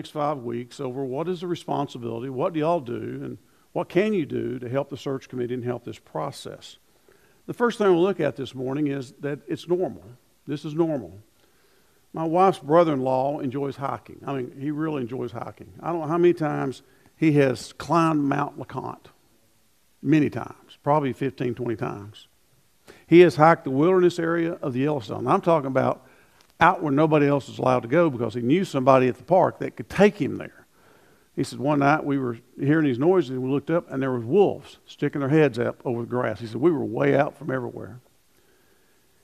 next five weeks over what is the responsibility, what do y'all do, and what can you do to help the search committee and help this process. The first thing we'll look at this morning is that it's normal. This is normal. My wife's brother in law enjoys hiking. I mean, he really enjoys hiking. I don't know how many times he has climbed Mount LeConte. Many times, probably 15, 20 times. He has hiked the wilderness area of the Yellowstone. I'm talking about out where nobody else is allowed to go because he knew somebody at the park that could take him there. He said one night we were hearing these noises and we looked up and there was wolves sticking their heads up over the grass. He said we were way out from everywhere.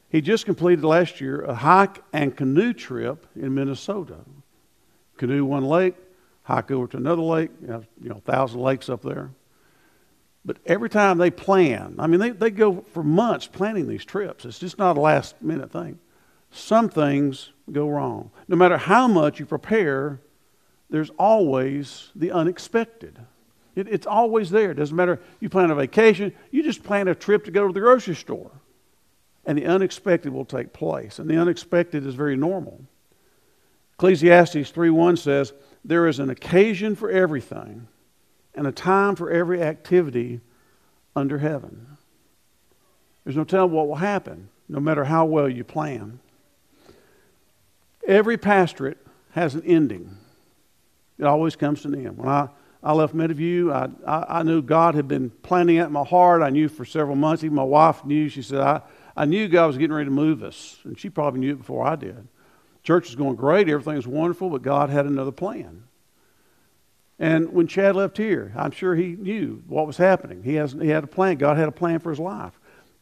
He just completed last year a hike and canoe trip in Minnesota. Canoe one lake, hike over to another lake, you know, you know thousand lakes up there. But every time they plan, I mean, they, they go for months planning these trips. It's just not a last minute thing some things go wrong. No matter how much you prepare, there's always the unexpected. It, it's always there. It doesn't matter. You plan a vacation, you just plan a trip to go to the grocery store. And the unexpected will take place. And the unexpected is very normal. Ecclesiastes 3:1 says, There is an occasion for everything, and a time for every activity under heaven. There's no telling what will happen, no matter how well you plan. Every pastorate has an ending. It always comes to an end. When I, I left Meadowview, I, I, I knew God had been planning it in my heart. I knew for several months. Even my wife knew. She said, I, I knew God was getting ready to move us. And she probably knew it before I did. Church was going great. Everything was wonderful, but God had another plan. And when Chad left here, I'm sure he knew what was happening. He, has, he had a plan. God had a plan for his life.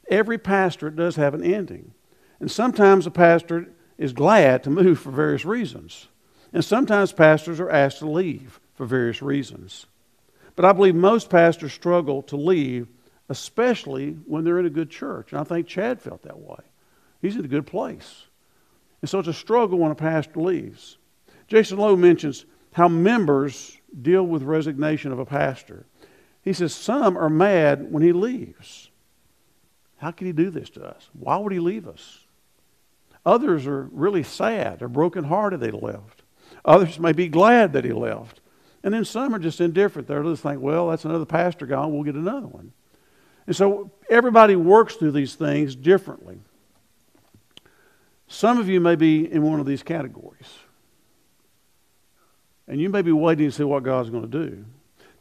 Every pastorate does have an ending. And sometimes a pastor is glad to move for various reasons. And sometimes pastors are asked to leave for various reasons. But I believe most pastors struggle to leave, especially when they're in a good church. And I think Chad felt that way. He's in a good place. And so it's a struggle when a pastor leaves. Jason Lowe mentions how members deal with resignation of a pastor. He says some are mad when he leaves. How can he do this to us? Why would he leave us? Others are really sad or brokenhearted he left. Others may be glad that he left. And then some are just indifferent. They're just think, well, that's another pastor gone. We'll get another one. And so everybody works through these things differently. Some of you may be in one of these categories. And you may be waiting to see what God's going to do.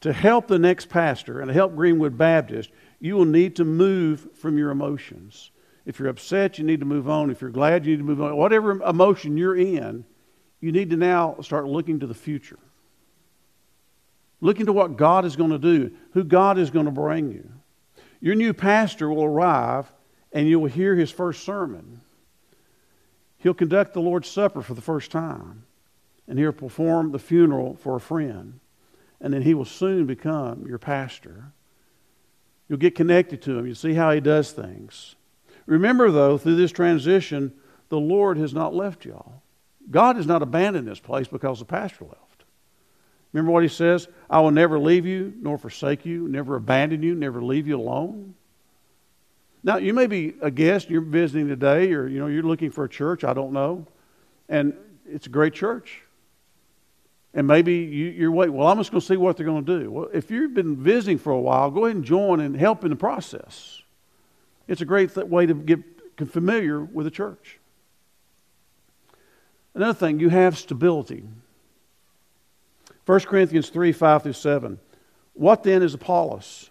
To help the next pastor and to help Greenwood Baptist, you will need to move from your emotions. If you're upset, you need to move on. If you're glad, you need to move on. Whatever emotion you're in, you need to now start looking to the future. Looking to what God is going to do, who God is going to bring you. Your new pastor will arrive and you will hear his first sermon. He'll conduct the Lord's Supper for the first time, and he'll perform the funeral for a friend. And then he will soon become your pastor. You'll get connected to him. You'll see how he does things. Remember, though, through this transition, the Lord has not left y'all. God has not abandoned this place because the pastor left. Remember what he says? I will never leave you nor forsake you, never abandon you, never leave you alone. Now, you may be a guest, you're visiting today, or you know, you're looking for a church, I don't know. And it's a great church. And maybe you, are waiting, well, I'm just going to see what they're going to do. Well, if you've been visiting for a while, go ahead and join and help in the process. It's a great th- way to get familiar with the church. Another thing, you have stability. 1 Corinthians 3 5 through 7. What then is Apollos?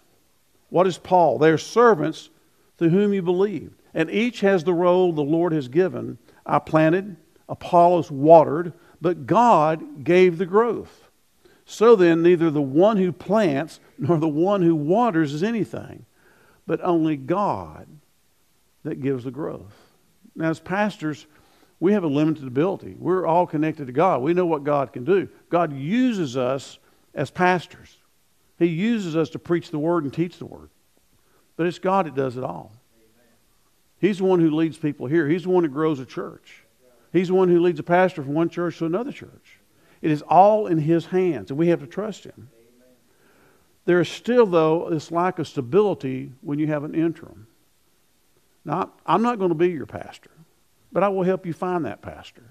What is Paul? They are servants through whom you believed. And each has the role the Lord has given. I planted, Apollos watered, but God gave the growth. So then, neither the one who plants nor the one who waters is anything but only God that gives the growth. Now, as pastors, we have a limited ability. We're all connected to God. We know what God can do. God uses us as pastors, He uses us to preach the Word and teach the Word. But it's God that does it all. He's the one who leads people here, He's the one who grows a church. He's the one who leads a pastor from one church to another church. It is all in His hands, and we have to trust Him. There is still, though, this lack of stability when you have an interim. Now, I'm not going to be your pastor, but I will help you find that pastor.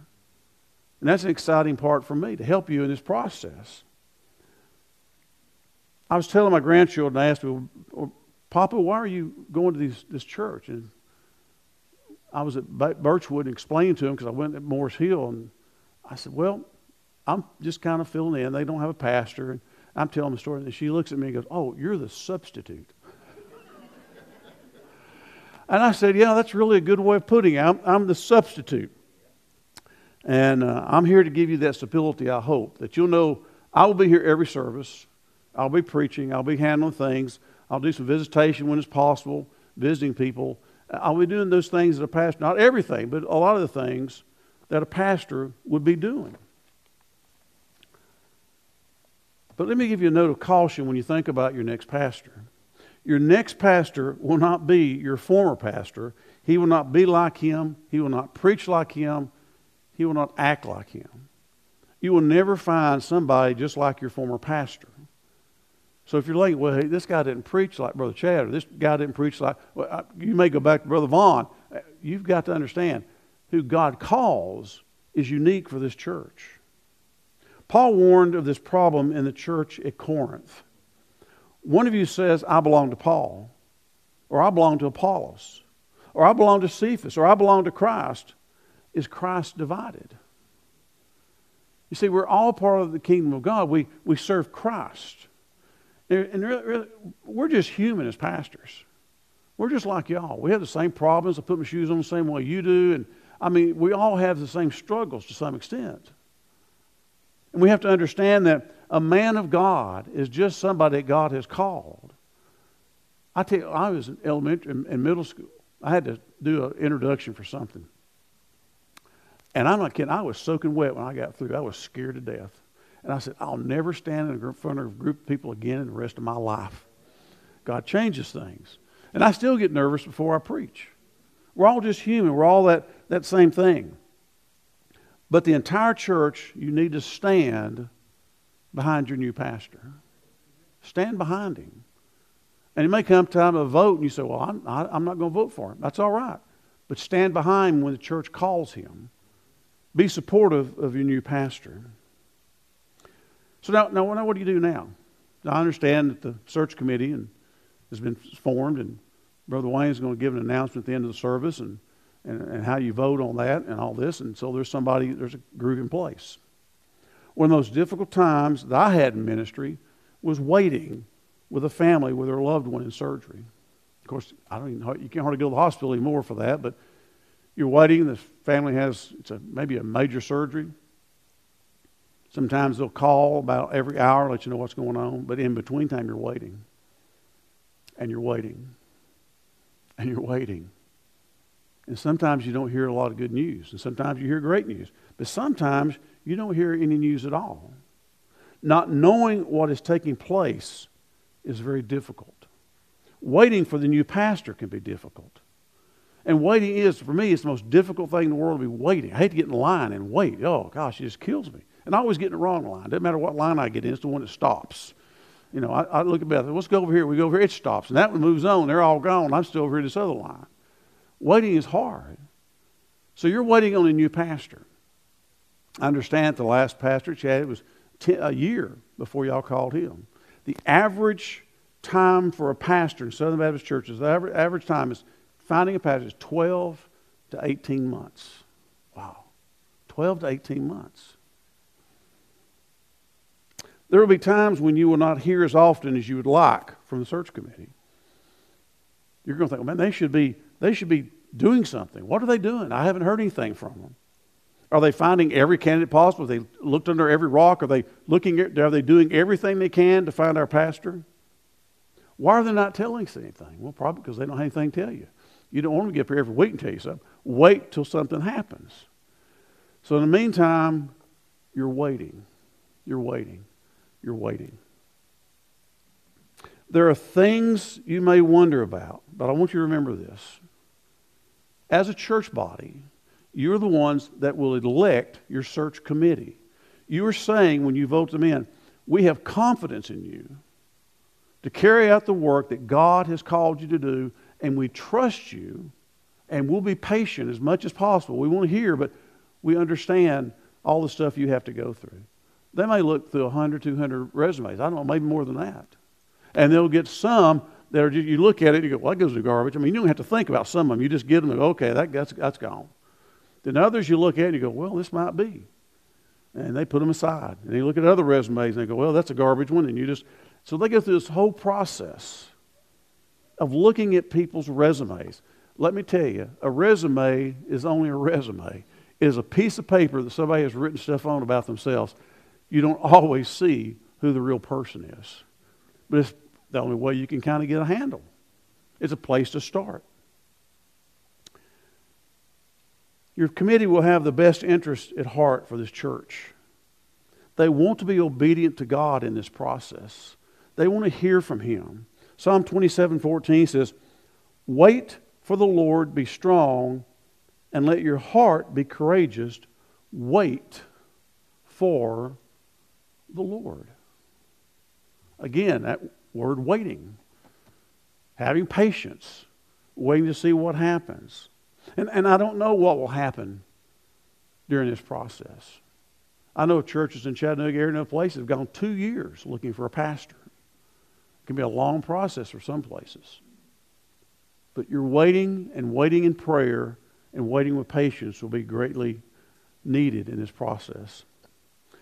And that's an exciting part for me to help you in this process. I was telling my grandchildren, I asked me, Papa, why are you going to these, this church? And I was at Birchwood and explained to them because I went at Morris Hill and I said, Well, I'm just kind of filling in. They don't have a pastor. And I'm telling the story. And she looks at me and goes, Oh, you're the substitute. and I said, Yeah, that's really a good way of putting it. I'm, I'm the substitute. And uh, I'm here to give you that stability, I hope, that you'll know I will be here every service. I'll be preaching. I'll be handling things. I'll do some visitation when it's possible, visiting people. I'll be doing those things that a pastor, not everything, but a lot of the things that a pastor would be doing. But let me give you a note of caution when you think about your next pastor. Your next pastor will not be your former pastor. He will not be like him. He will not preach like him. He will not act like him. You will never find somebody just like your former pastor. So if you're like, well, hey, this guy didn't preach like Brother Chad, or this guy didn't preach like, well, you may go back to Brother Vaughn. You've got to understand who God calls is unique for this church. Paul warned of this problem in the church at Corinth. One of you says, I belong to Paul, or I belong to Apollos, or I belong to Cephas, or I belong to Christ. Is Christ divided? You see, we're all part of the kingdom of God. We, we serve Christ. And really, really, we're just human as pastors. We're just like y'all. We have the same problems. I put my shoes on the same way you do. And I mean, we all have the same struggles to some extent. And we have to understand that a man of God is just somebody that God has called. I tell you, I was in elementary and middle school. I had to do an introduction for something. And I'm not kidding, I was soaking wet when I got through. I was scared to death. And I said, I'll never stand in front of a group of people again in the rest of my life. God changes things. And I still get nervous before I preach. We're all just human. We're all that, that same thing. But the entire church, you need to stand behind your new pastor. Stand behind him. And it may come time to vote, and you say, Well, I'm, I, i am not going to vote for him. That's all right. But stand behind him when the church calls him. Be supportive of your new pastor. So now, now, now what do you do now? now I understand that the search committee and, has been formed, and Brother Wayne is going to give an announcement at the end of the service and, and, and how you vote on that and all this. And so there's somebody, there's a group in place. One of the most difficult times that I had in ministry was waiting with a family with their loved one in surgery. Of course, I don't even, you can't hardly go to the hospital anymore for that, but you're waiting. The family has it's a, maybe a major surgery. Sometimes they'll call about every hour, let you know what's going on, but in between time, you're waiting. And you're waiting. And you're waiting. And sometimes you don't hear a lot of good news, and sometimes you hear great news. But sometimes you don't hear any news at all. Not knowing what is taking place is very difficult. Waiting for the new pastor can be difficult. And waiting is, for me, it's the most difficult thing in the world to be waiting. I hate to get in line and wait. Oh, gosh, it just kills me. And I always get in the wrong line. Doesn't matter what line I get in, it's the one that stops. You know, I, I look at Beth, let's go over here. We go over here, it stops. And that one moves on. They're all gone. I'm still over here this other line. Waiting is hard. So you're waiting on a new pastor. I understand the last pastor, Chad, it was ten, a year before y'all called him. The average time for a pastor in Southern Baptist churches, the average, average time is finding a pastor is 12 to 18 months. Wow. 12 to 18 months. There will be times when you will not hear as often as you would like from the search committee. You're going to think, well, man, they should be, they should be doing something. What are they doing? I haven't heard anything from them. Are they finding every candidate possible? Have they looked under every rock? Are they looking at, are they doing everything they can to find our pastor? Why are they not telling us anything? Well, probably because they don't have anything to tell you. You don't want to get up here every week and tell you something. Wait till something happens. So in the meantime, you're waiting. You're waiting you're waiting. There are things you may wonder about, but I want you to remember this. As a church body, you're the ones that will elect your search committee. You are saying when you vote them in, we have confidence in you to carry out the work that God has called you to do, and we trust you, and we'll be patient as much as possible. We want to hear, but we understand all the stuff you have to go through. They may look through 100, 200 resumes. I don't know, maybe more than that. And they'll get some that are you look at it and you go, well, that goes to garbage. I mean, you don't have to think about some of them. You just get them and go, okay, that, that's, that's gone. Then others you look at and you go, well, this might be. And they put them aside. And you look at other resumes and they go, well, that's a garbage one. And you just, so they go through this whole process of looking at people's resumes. Let me tell you, a resume is only a resume. It is a piece of paper that somebody has written stuff on about themselves. You don't always see who the real person is. But it's the only way you can kind of get a handle. It's a place to start. Your committee will have the best interest at heart for this church. They want to be obedient to God in this process. They want to hear from Him. Psalm 27 14 says, Wait for the Lord, be strong, and let your heart be courageous. Wait for the Lord. Again, that word waiting, having patience, waiting to see what happens. And, and I don't know what will happen during this process. I know churches in Chattanooga area and other places have gone two years looking for a pastor. It can be a long process for some places. But your waiting and waiting in prayer and waiting with patience will be greatly needed in this process.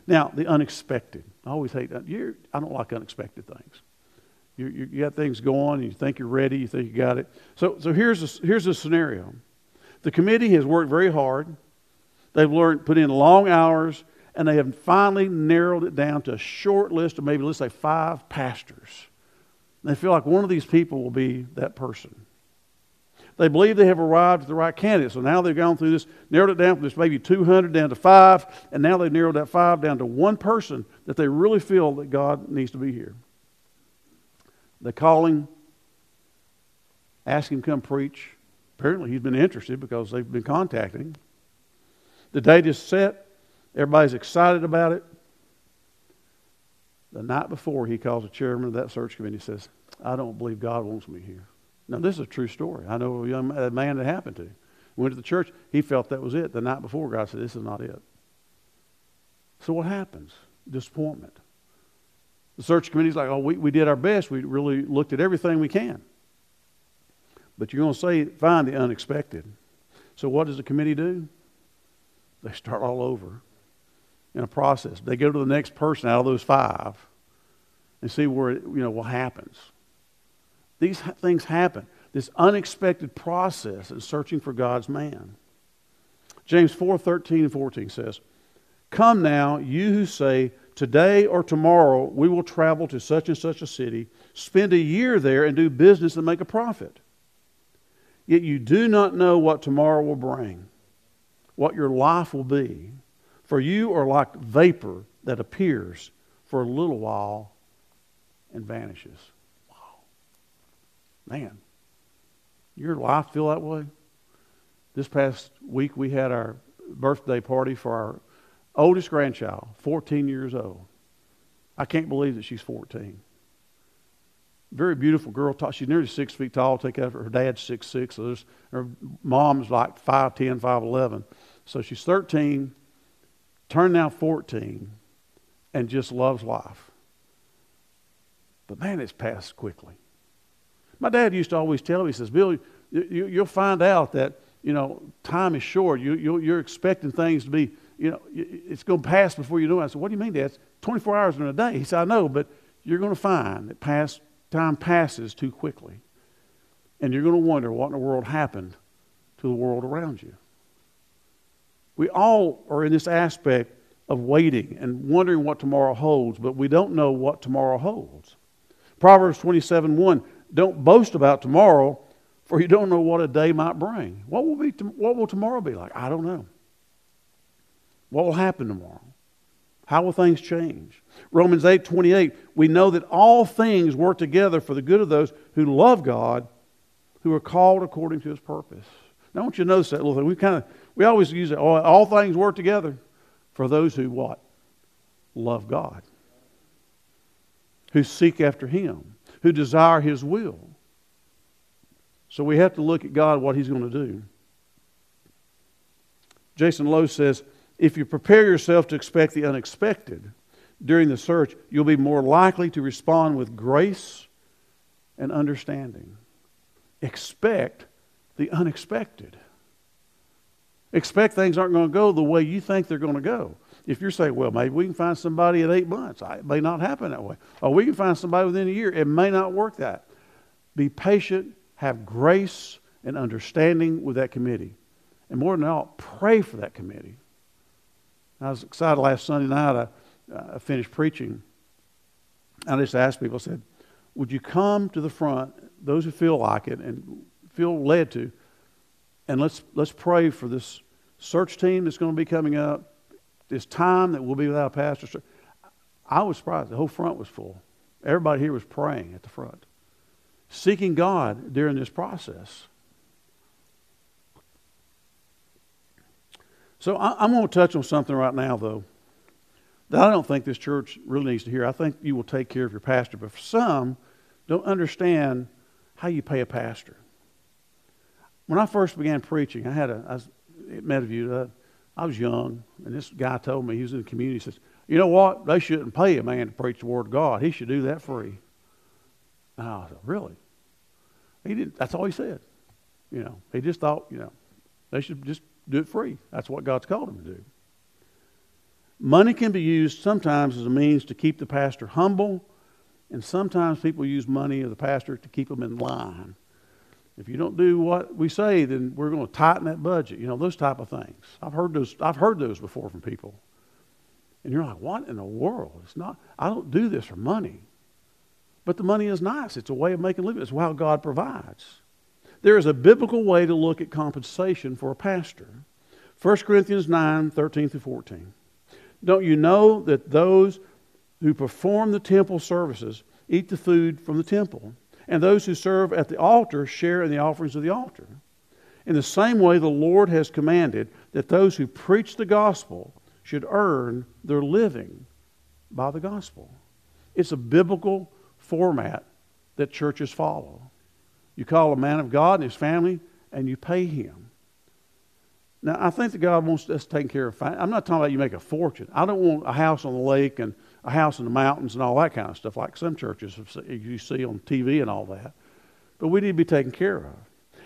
Now, the unexpected. I always hate that. You're, I don't like unexpected things. You, you, got things going, and you think you're ready, you think you got it. So, so here's, a, here's a scenario. The committee has worked very hard. They've learned, put in long hours, and they have finally narrowed it down to a short list of maybe, let's say, five pastors. They feel like one of these people will be that person. They believe they have arrived at the right candidate. So now they've gone through this, narrowed it down from this maybe 200 down to five, and now they've narrowed that five down to one person that they really feel that God needs to be here. They call him, ask him to come preach. Apparently, he's been interested because they've been contacting him. The date is set. Everybody's excited about it. The night before, he calls the chairman of that search committee and says, I don't believe God wants me here. Now, this is a true story. I know a young a man that happened to. Went to the church. He felt that was it. The night before, God said, This is not it. So, what happens? Disappointment. The search committee's like, Oh, we, we did our best. We really looked at everything we can. But you're going to say, find the unexpected. So, what does the committee do? They start all over in a process. They go to the next person out of those five and see where, you know, what happens. These things happen. This unexpected process in searching for God's man. James 4 13 and 14 says, Come now, you who say, Today or tomorrow we will travel to such and such a city, spend a year there, and do business and make a profit. Yet you do not know what tomorrow will bring, what your life will be. For you are like vapor that appears for a little while and vanishes. Wow. Man, your life feel that way? This past week we had our birthday party for our oldest grandchild, 14 years old. I can't believe that she's 14. Very beautiful girl. She's nearly six feet tall. Take after her dad's six six. So her mom's like 5'10", 5'11". So she's 13, turned now 14, and just loves life. But man, it's passed quickly. My dad used to always tell me, he says, Bill, you, will find out that, you know, time is short. You, you, are expecting things to be, you know, it's going to pass before you know it. I said, what do you mean, Dad? It's 24 hours in a day. He said, I know, but you're going to find that time passes too quickly. And you're going to wonder what in the world happened to the world around you. We all are in this aspect of waiting and wondering what tomorrow holds, but we don't know what tomorrow holds. Proverbs 27 1 don't boast about tomorrow, for you don't know what a day might bring. What will, be, what will tomorrow be like? I don't know. What will happen tomorrow? How will things change? Romans 8 28, we know that all things work together for the good of those who love God, who are called according to his purpose. Now, I want you to notice that little thing. We kind of, we always use it, all, oh, all things work together for those who what? Love God, who seek after him who desire His will. So we have to look at God, what He's going to do. Jason Lowe says, If you prepare yourself to expect the unexpected during the search, you'll be more likely to respond with grace and understanding. Expect the unexpected. Expect things aren't going to go the way you think they're going to go. If you're saying, well, maybe we can find somebody at eight months, it may not happen that way. Or we can find somebody within a year, it may not work that. Be patient, have grace and understanding with that committee. And more than all, pray for that committee. I was excited last Sunday night. I, I finished preaching. I just asked people, I said, would you come to the front, those who feel like it and feel led to, and let's, let's pray for this search team that's going to be coming up, this time that we'll be without a pastor. I was surprised. The whole front was full. Everybody here was praying at the front, seeking God during this process. So I, am going to touch on something right now, though, that I don't think this church really needs to hear. I think you will take care of your pastor, but some, don't understand how you pay a pastor. When I first began preaching, I had a I was at Meadowview. Uh, I was young, and this guy told me he was in the community. He says, "You know what? They shouldn't pay a man to preach the word of God. He should do that free." And I said, "Really?" He didn't. That's all he said. You know, he just thought, you know, they should just do it free. That's what God's called him to do. Money can be used sometimes as a means to keep the pastor humble, and sometimes people use money of the pastor to keep them in line. If you don't do what we say, then we're going to tighten that budget. You know, those type of things. I've heard those, I've heard those before from people. And you're like, what in the world? It's not, I don't do this for money. But the money is nice. It's a way of making a living. It's how God provides. There is a biblical way to look at compensation for a pastor. 1 Corinthians 9 13 through 14. Don't you know that those who perform the temple services eat the food from the temple, and those who serve at the altar share in the offerings of the altar? In the same way, the Lord has commanded that those who preach the gospel should earn their living by the gospel. It's a biblical format that churches follow. You call a man of God and his family, and you pay him. Now, I think that God wants us taken care of. I'm not talking about you make a fortune. I don't want a house on the lake and a house in the mountains and all that kind of stuff, like some churches you see on TV and all that. But we need to be taken care of.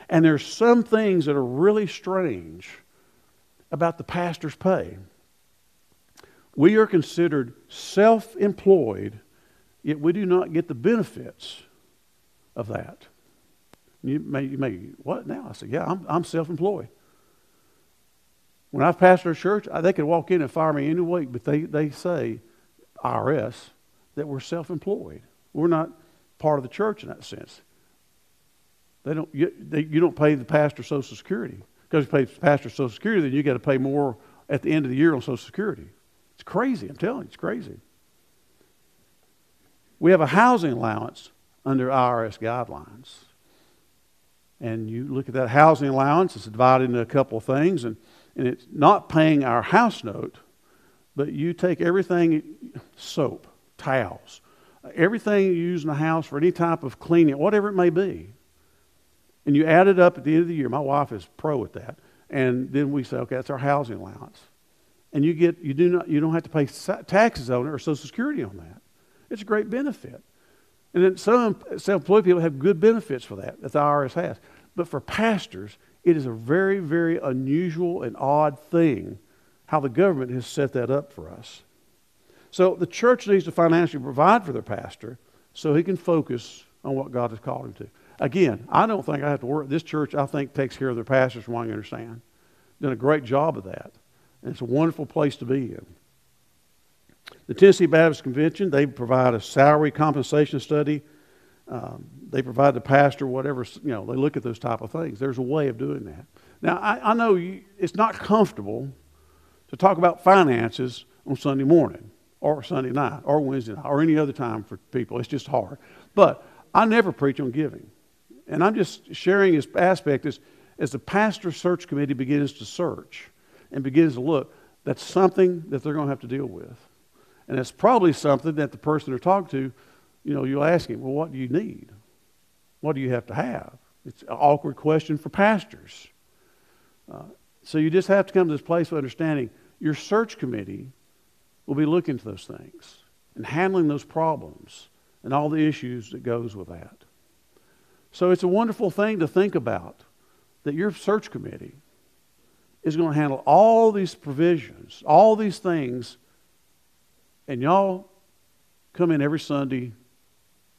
And there's some things that are really strange about the pastor's pay. We are considered self employed, yet we do not get the benefits of that. You may, you may, what now? I said, yeah, I'm, I'm self employed. When I've pastored a church, they could walk in and fire me any week, but they, they say, IRS, that we're self employed. We're not part of the church in that sense. They don't, you, they, you don't pay the pastor Social Security. Because you pay the pastor Social Security, then you got to pay more at the end of the year on Social Security. It's crazy. I'm telling you, it's crazy. We have a housing allowance under IRS guidelines and you look at that housing allowance, it's divided into a couple of things, and, and it's not paying our house note, but you take everything soap, towels, everything you use in the house for any type of cleaning, whatever it may be, and you add it up at the end of the year. My wife is pro at that. And then we say, okay, that's our housing allowance. And you get you do not you don't have to pay taxes on it or Social Security on that. It's a great benefit. And then some self-employed people have good benefits for that that the IRS has. But for pastors, it is a very, very unusual and odd thing how the government has set that up for us. So the church needs to financially provide for their pastor so he can focus on what God has called him to. Again, I don't think I have to work. This church, I think, takes care of their pastors from what I understand. Done a great job of that. And it's a wonderful place to be in. The Tennessee Baptist Convention, they provide a salary compensation study um, they provide the pastor whatever, you know, they look at those type of things. There's a way of doing that. Now, I, I know you, it's not comfortable to talk about finances on Sunday morning or Sunday night or Wednesday night or any other time for people. It's just hard. But I never preach on giving. And I'm just sharing this aspect as, as the pastor search committee begins to search and begins to look, that's something that they're going to have to deal with. And it's probably something that the person they're talking to you know, you'll ask him, well, what do you need? What do you have to have? It's an awkward question for pastors. Uh, so you just have to come to this place of understanding your search committee will be looking to those things and handling those problems and all the issues that goes with that. So it's a wonderful thing to think about that your search committee is going to handle all these provisions, all these things, and y'all come in every Sunday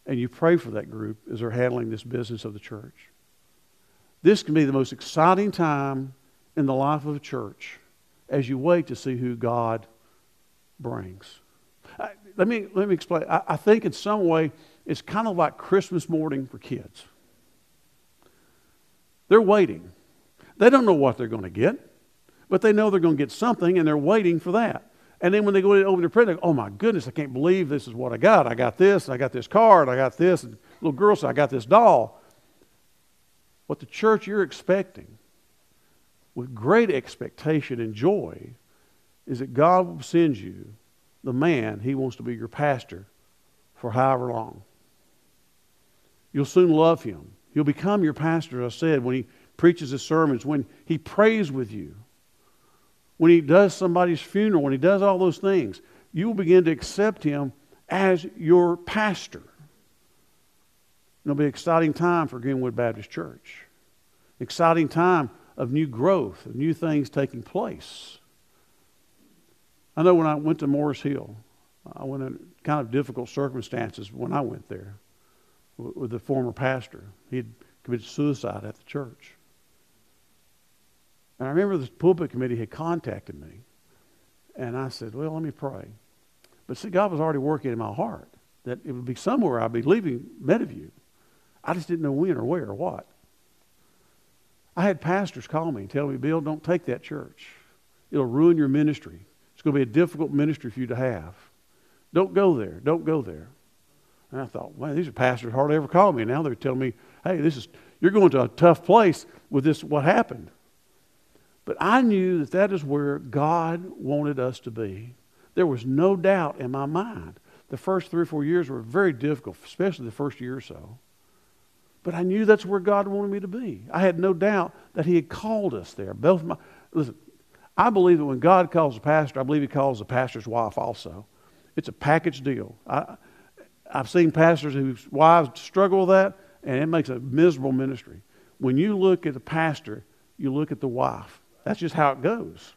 and you pray for that group as they're handling this business of the church. This can be the most exciting time in the life of a church as you wait to see who God brings. I, let, me, let me explain. I, I think in some way it's kind of like Christmas morning for kids. They're waiting. They don't know what they're going to get, but they know they're going to get something and they're waiting for that. And then when they go in to open their present, oh my goodness, I can't believe this is what I got. I got this, I got this card, I got this. And little girl said, I got this doll. What the church you're expecting, with great expectation and joy, is that God will send you the man he wants to be your pastor for however long. You'll soon love him. He'll become your pastor, as I said, when he preaches his sermons, when he prays with you, when he does somebody's funeral, when he does all those things. You will begin to accept him as your pastor. It'll be an exciting time for Greenwood Baptist Church. Exciting time of new growth, of new things taking place. I know when I went to Morris Hill, I went in kind of difficult circumstances when I went there with the former pastor. He had committed suicide at the church. And I remember the pulpit committee had contacted me. And I said, Well, let me pray. But see, God was already working in my heart that it would be somewhere I'd be leaving Meadowview. I just didn't know when or where or what. I had pastors call me and tell me, Bill, don't take that church. It'll ruin your ministry. It's going to be a difficult ministry for you to have. Don't go there. Don't go there. And I thought, well, these are pastors hardly ever call me. Now they're telling me, hey, this is you're going to a tough place with this what happened. But I knew that that is where God wanted us to be. There was no doubt in my mind. The first three or four years were very difficult, especially the first year or so. But I knew that's where God wanted me to be. I had no doubt that He had called us there. Both my, listen, I believe that when God calls a pastor, I believe He calls the pastor's wife also. It's a package deal. I, I've seen pastors whose wives struggle with that, and it makes a miserable ministry. When you look at the pastor, you look at the wife. That's just how it goes.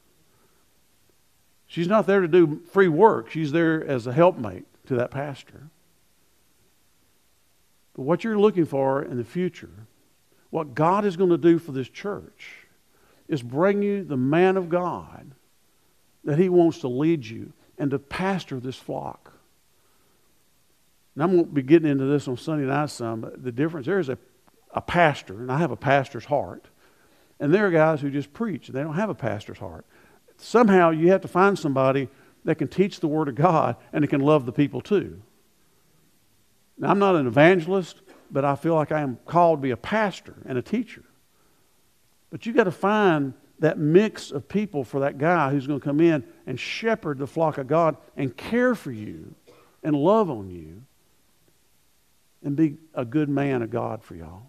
She's not there to do free work, she's there as a helpmate to that pastor. But what you're looking for in the future, what God is going to do for this church, is bring you the man of God that He wants to lead you and to pastor this flock. And I'm going to be getting into this on Sunday night some, but the difference there is a, a pastor, and I have a pastor's heart. And there are guys who just preach. They don't have a pastor's heart. Somehow you have to find somebody that can teach the Word of God and that can love the people too. Now, I'm not an evangelist, but I feel like I am called to be a pastor and a teacher. But you've got to find that mix of people for that guy who's going to come in and shepherd the flock of God and care for you and love on you and be a good man of God for y'all.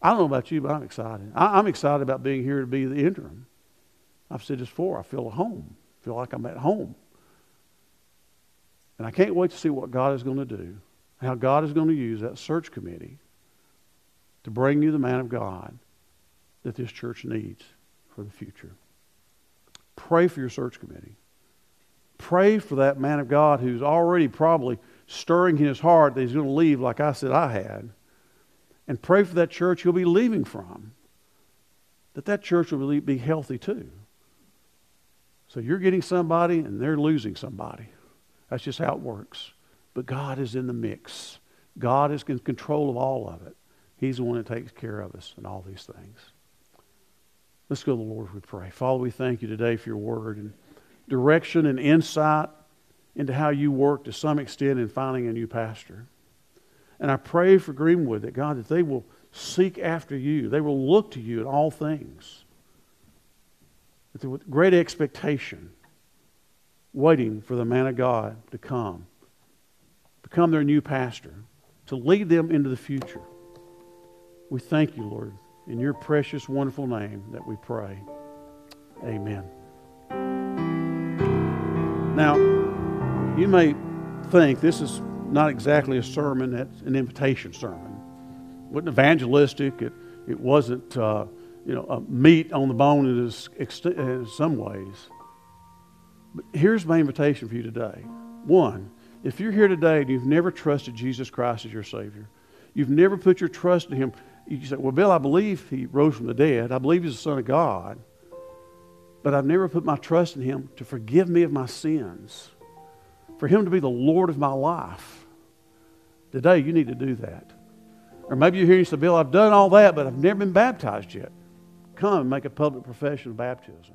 I don't know about you, but I'm excited. I, am excited about being here to be the interim. I've said this before. I feel at home. I feel like I'm at home. And I can't wait to see what God is going to do, how God is going to use that search committee to bring you the man of God that this church needs for the future. Pray for your search committee. Pray for that man of God who's already probably stirring in his heart that he's going to leave like I said I had. And pray for that church you'll be leaving from. That that church will be healthy too. So you're getting somebody and they're losing somebody. That's just how it works. But God is in the mix. God is in control of all of it. He's the one that takes care of us and all these things. Let's go to the Lord we pray. Father, we thank you today for your word and direction and insight into how you work to some extent in finding a new pastor. And I pray for Greenwood that God, that they will seek after you. They will look to you in all things. With great expectation, waiting for the man of God to come, become their new pastor, to lead them into the future. We thank you, Lord, in your precious, wonderful name that we pray. Amen. Now, you may think this is not exactly a sermon, that's an invitation sermon. It wasn't evangelistic, it, it wasn't uh, you know, a meat on the bone in, in some ways. But here's my invitation for you today. One, if you're here today and you've never trusted Jesus Christ as your Savior, you've never put your trust in Him, you say, Well, Bill, I believe He rose from the dead. I believe He's the Son of God. But I've never put my trust in Him to forgive me of my sins, for Him to be the Lord of my life. Today, you need to do that. Or maybe you're you say, Bill, I've done all that, but I've never been baptized yet. Come and make a public profession of baptism.